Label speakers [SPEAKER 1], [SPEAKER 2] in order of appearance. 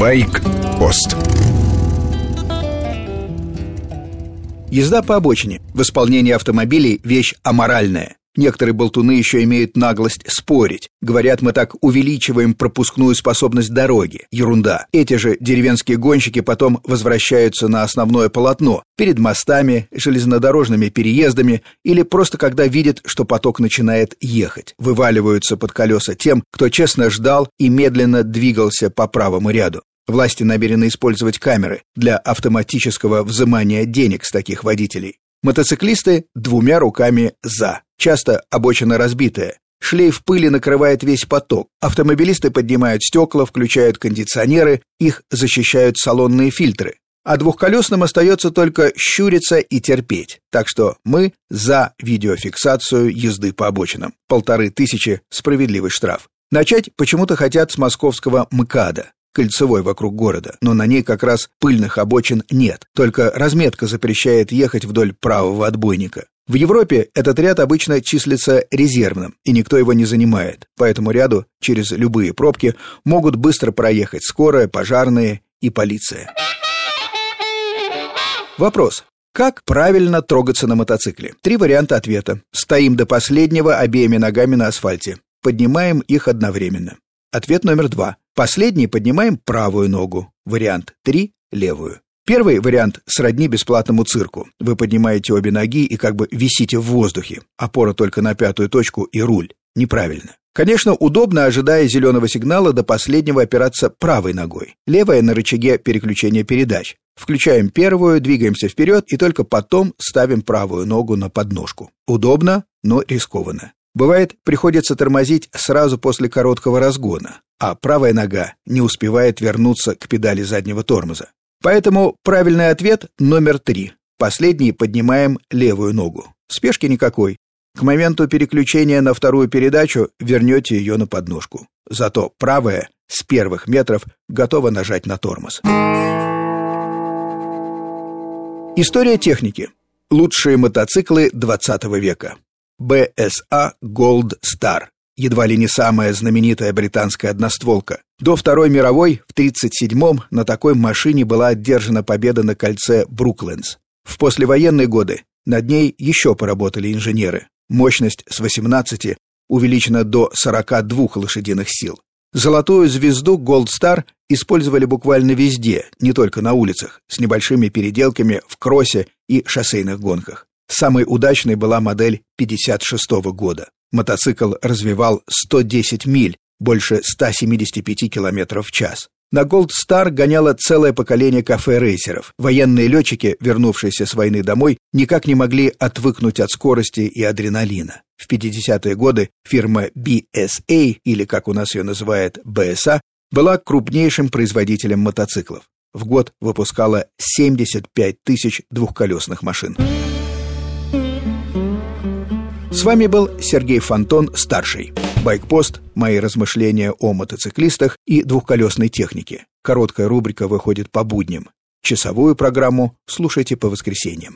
[SPEAKER 1] Байк-пост
[SPEAKER 2] Езда по обочине в исполнении автомобилей – вещь аморальная. Некоторые болтуны еще имеют наглость спорить. Говорят, мы так увеличиваем пропускную способность дороги. Ерунда. Эти же деревенские гонщики потом возвращаются на основное полотно, перед мостами, железнодорожными переездами или просто когда видят, что поток начинает ехать. Вываливаются под колеса тем, кто честно ждал и медленно двигался по правому ряду. Власти намерены использовать камеры для автоматического взимания денег с таких водителей. Мотоциклисты двумя руками «за». Часто обочина разбитая. Шлейф пыли накрывает весь поток. Автомобилисты поднимают стекла, включают кондиционеры, их защищают салонные фильтры. А двухколесным остается только щуриться и терпеть. Так что мы за видеофиксацию езды по обочинам. Полторы тысячи – справедливый штраф. Начать почему-то хотят с московского МКАДа кольцевой вокруг города, но на ней как раз пыльных обочин нет, только разметка запрещает ехать вдоль правого отбойника. В Европе этот ряд обычно числится резервным, и никто его не занимает, по этому ряду через любые пробки могут быстро проехать скорая, пожарные и полиция. Вопрос. Как правильно трогаться на мотоцикле? Три варианта ответа. Стоим до последнего обеими ногами на асфальте. Поднимаем их одновременно. Ответ номер два. Последний поднимаем правую ногу. Вариант 3 – левую. Первый вариант сродни бесплатному цирку. Вы поднимаете обе ноги и как бы висите в воздухе. Опора только на пятую точку и руль. Неправильно. Конечно, удобно, ожидая зеленого сигнала, до последнего опираться правой ногой. Левая на рычаге переключения передач. Включаем первую, двигаемся вперед и только потом ставим правую ногу на подножку. Удобно, но рискованно. Бывает, приходится тормозить сразу после короткого разгона, а правая нога не успевает вернуться к педали заднего тормоза. Поэтому правильный ответ номер три. Последний поднимаем левую ногу. Спешки никакой. К моменту переключения на вторую передачу вернете ее на подножку. Зато правая с первых метров готова нажать на тормоз. История техники. Лучшие мотоциклы 20 века. BSA Gold Star, едва ли не самая знаменитая британская одностволка. До Второй мировой в 1937-м на такой машине была одержана победа на кольце Бруклендс. В послевоенные годы над ней еще поработали инженеры. Мощность с 18 увеличена до 42 лошадиных сил. Золотую звезду Gold Star использовали буквально везде, не только на улицах, с небольшими переделками в кроссе и шоссейных гонках. Самой удачной была модель 56 -го года. Мотоцикл развивал 110 миль, больше 175 км в час. На Gold Star гоняло целое поколение кафе-рейсеров. Военные летчики, вернувшиеся с войны домой, никак не могли отвыкнуть от скорости и адреналина. В 50-е годы фирма BSA, или как у нас ее называют BSA, была крупнейшим производителем мотоциклов. В год выпускала 75 тысяч двухколесных машин. С вами был Сергей Фонтон, старший. Байкпост – мои размышления о мотоциклистах и двухколесной технике. Короткая рубрика выходит по будням. Часовую программу слушайте по воскресеньям.